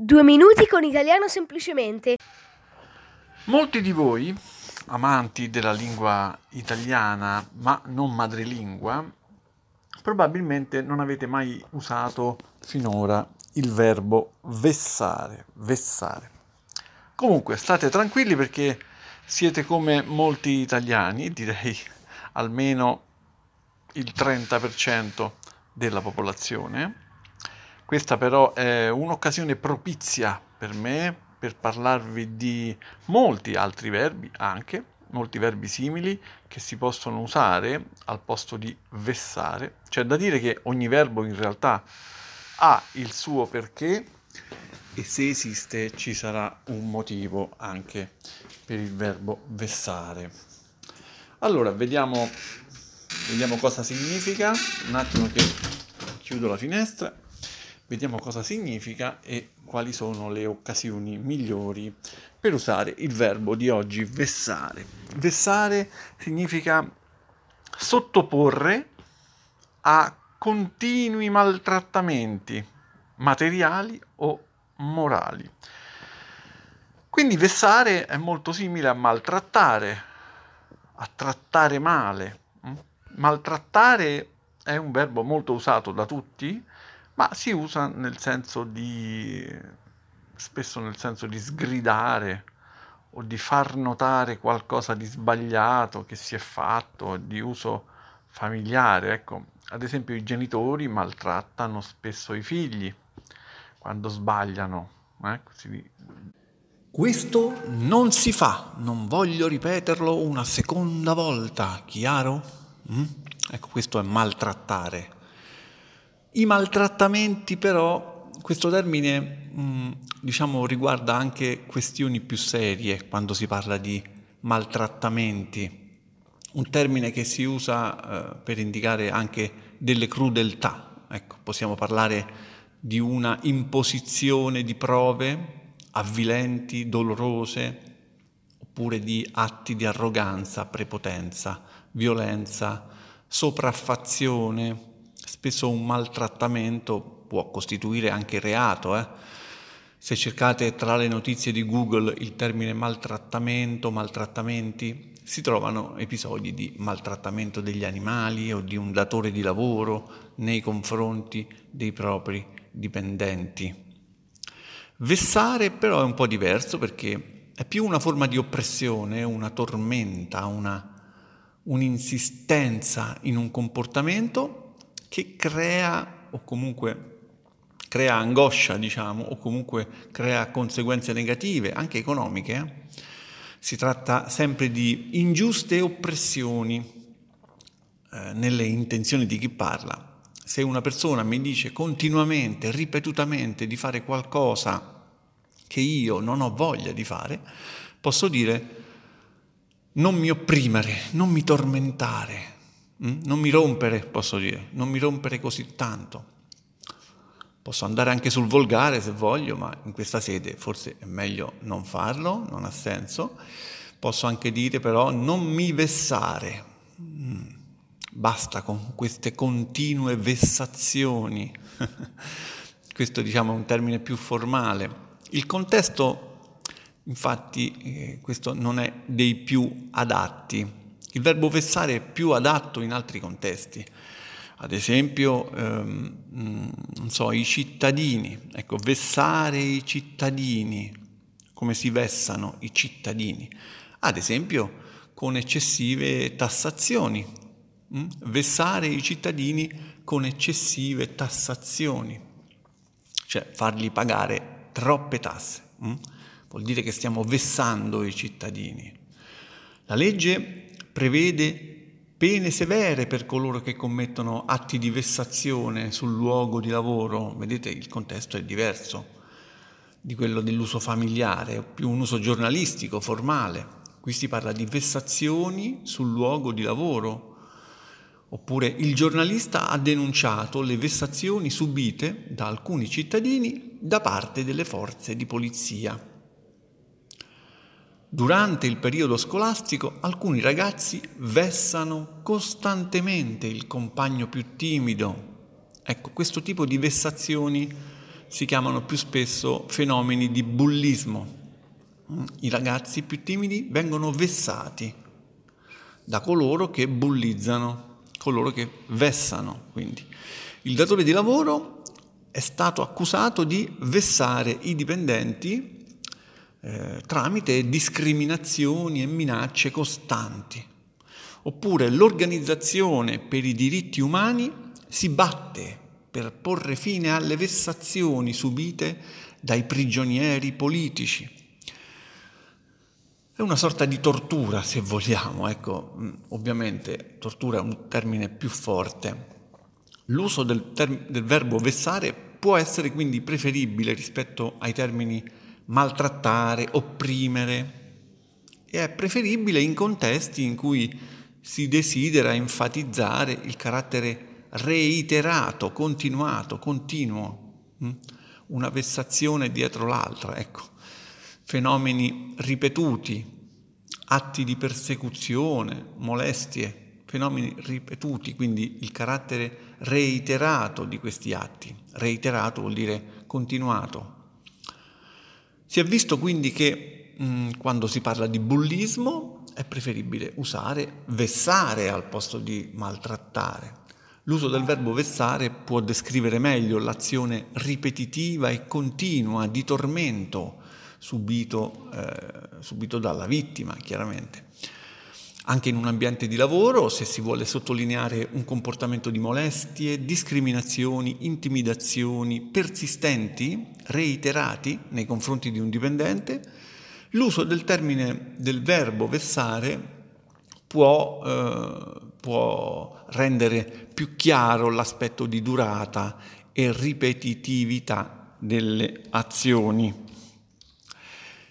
Due minuti con italiano semplicemente. Molti di voi, amanti della lingua italiana ma non madrelingua, probabilmente non avete mai usato finora il verbo vessare, vessare. Comunque state tranquilli perché siete come molti italiani, direi almeno il 30% della popolazione questa però è un'occasione propizia per me per parlarvi di molti altri verbi anche, molti verbi simili che si possono usare al posto di vessare. C'è da dire che ogni verbo in realtà ha il suo perché e se esiste ci sarà un motivo anche per il verbo vessare. Allora, vediamo, vediamo cosa significa. Un attimo che chiudo la finestra vediamo cosa significa e quali sono le occasioni migliori per usare il verbo di oggi vessare. Vessare significa sottoporre a continui maltrattamenti materiali o morali. Quindi vessare è molto simile a maltrattare, a trattare male. Maltrattare è un verbo molto usato da tutti, ma si usa nel senso di spesso nel senso di sgridare o di far notare qualcosa di sbagliato che si è fatto, di uso familiare. Ecco, ad esempio i genitori maltrattano spesso i figli quando sbagliano. Eh? Si... Questo non si fa, non voglio ripeterlo una seconda volta, chiaro? Mm? Ecco, questo è maltrattare. I maltrattamenti però, questo termine mm, diciamo riguarda anche questioni più serie quando si parla di maltrattamenti, un termine che si usa eh, per indicare anche delle crudeltà. Ecco, possiamo parlare di una imposizione di prove avvilenti, dolorose, oppure di atti di arroganza, prepotenza, violenza, sopraffazione, Spesso un maltrattamento può costituire anche reato. Eh? Se cercate tra le notizie di Google il termine maltrattamento, maltrattamenti, si trovano episodi di maltrattamento degli animali o di un datore di lavoro nei confronti dei propri dipendenti. Vessare però è un po' diverso perché è più una forma di oppressione, una tormenta, una, un'insistenza in un comportamento che crea o comunque crea angoscia, diciamo, o comunque crea conseguenze negative, anche economiche. Eh? Si tratta sempre di ingiuste oppressioni eh, nelle intenzioni di chi parla. Se una persona mi dice continuamente, ripetutamente di fare qualcosa che io non ho voglia di fare, posso dire non mi opprimere, non mi tormentare? Non mi rompere, posso dire, non mi rompere così tanto. Posso andare anche sul volgare se voglio, ma in questa sede forse è meglio non farlo, non ha senso. Posso anche dire però non mi vessare. Mm. Basta con queste continue vessazioni. Questo diciamo è un termine più formale. Il contesto, infatti, eh, questo non è dei più adatti il verbo vessare è più adatto in altri contesti. Ad esempio, ehm, non so, i cittadini. Ecco, vessare i cittadini, come si vessano i cittadini. Ad esempio, con eccessive tassazioni. Mm? Vessare i cittadini con eccessive tassazioni. Cioè fargli pagare troppe tasse. Mm? Vuol dire che stiamo vessando i cittadini. La legge prevede pene severe per coloro che commettono atti di vessazione sul luogo di lavoro. Vedete, il contesto è diverso di quello dell'uso familiare, più un uso giornalistico, formale. Qui si parla di vessazioni sul luogo di lavoro. Oppure il giornalista ha denunciato le vessazioni subite da alcuni cittadini da parte delle forze di polizia. Durante il periodo scolastico alcuni ragazzi vessano costantemente il compagno più timido. Ecco, questo tipo di vessazioni si chiamano più spesso fenomeni di bullismo. I ragazzi più timidi vengono vessati da coloro che bullizzano, coloro che vessano. Quindi il datore di lavoro è stato accusato di vessare i dipendenti eh, tramite discriminazioni e minacce costanti. Oppure l'organizzazione per i diritti umani si batte per porre fine alle vessazioni subite dai prigionieri politici. È una sorta di tortura, se vogliamo, ecco, mm, ovviamente tortura è un termine più forte. L'uso del, term- del verbo vessare può essere quindi preferibile rispetto ai termini maltrattare, opprimere, e è preferibile in contesti in cui si desidera enfatizzare il carattere reiterato, continuato, continuo, hm? una vessazione dietro l'altra, ecco, fenomeni ripetuti, atti di persecuzione, molestie, fenomeni ripetuti, quindi il carattere reiterato di questi atti. Reiterato vuol dire continuato. Si è visto quindi che mh, hm, quando si parla di bullismo è preferibile usare vessare al posto di maltrattare. L'uso del verbo vessare può descrivere meglio l'azione ripetitiva e continua di tormento subito, eh, subito dalla vittima, chiaramente. Anche in un ambiente di lavoro, se si vuole sottolineare un comportamento di molestie, discriminazioni, intimidazioni persistenti, reiterati nei confronti di un dipendente, l'uso del termine del verbo vessare può, eh, può rendere più chiaro l'aspetto di durata e ripetitività delle azioni.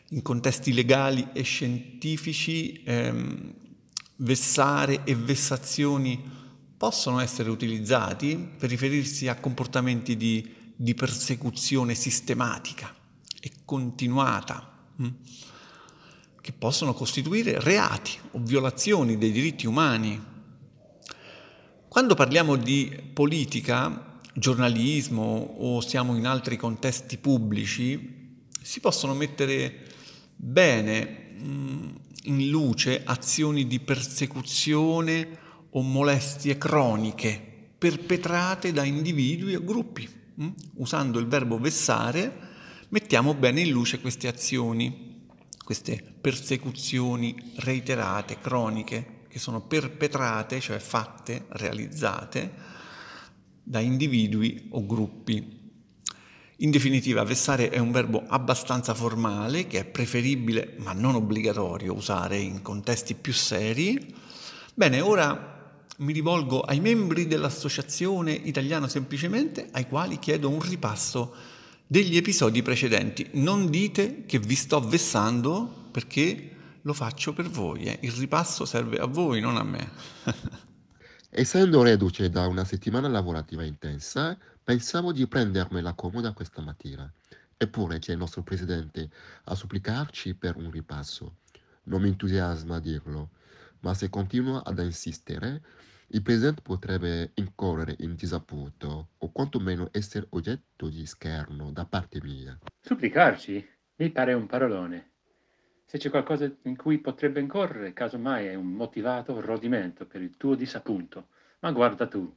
In contesti legali e scientifici ehm, vessare e vessazioni possono essere utilizzati per riferirsi a comportamenti di, di persecuzione sistematica e continuata. Hm? che possono costituire reati o violazioni dei diritti umani. Quando parliamo di politica, giornalismo o siamo in altri contesti pubblici, si possono mettere bene mm, in luce azioni di persecuzione o molestie croniche perpetrate da individui o gruppi. Mm? Usando il verbo vessare mettiamo bene in luce queste azioni queste persecuzioni reiterate, croniche, che sono perpetrate, cioè fatte, realizzate da individui o gruppi. In definitiva, vessare è un verbo abbastanza formale che è preferibile ma non obbligatorio usare in contesti più seri. Bene, ora mi rivolgo ai membri dell'Associazione Italiano Semplicemente, ai quali chiedo un ripasso degli episodi precedenti. Non dite che vi sto vessando perché lo faccio per voi. Eh. Il ripasso serve a voi, non a me. Essendo reduce da una settimana lavorativa intensa, pensavo di prendermela comoda questa mattina. Eppure c'è il nostro presidente a supplicarci per un ripasso. Non mi entusiasma a dirlo, ma se continua ad insistere, il presidente potrebbe incorrere in disappunto o quantomeno essere oggetto di scherno da parte mia. Supplicarci? Mi pare un parolone. Se c'è qualcosa in cui potrebbe incorrere, casomai è un motivato rodimento per il tuo disappunto. Ma guarda tu,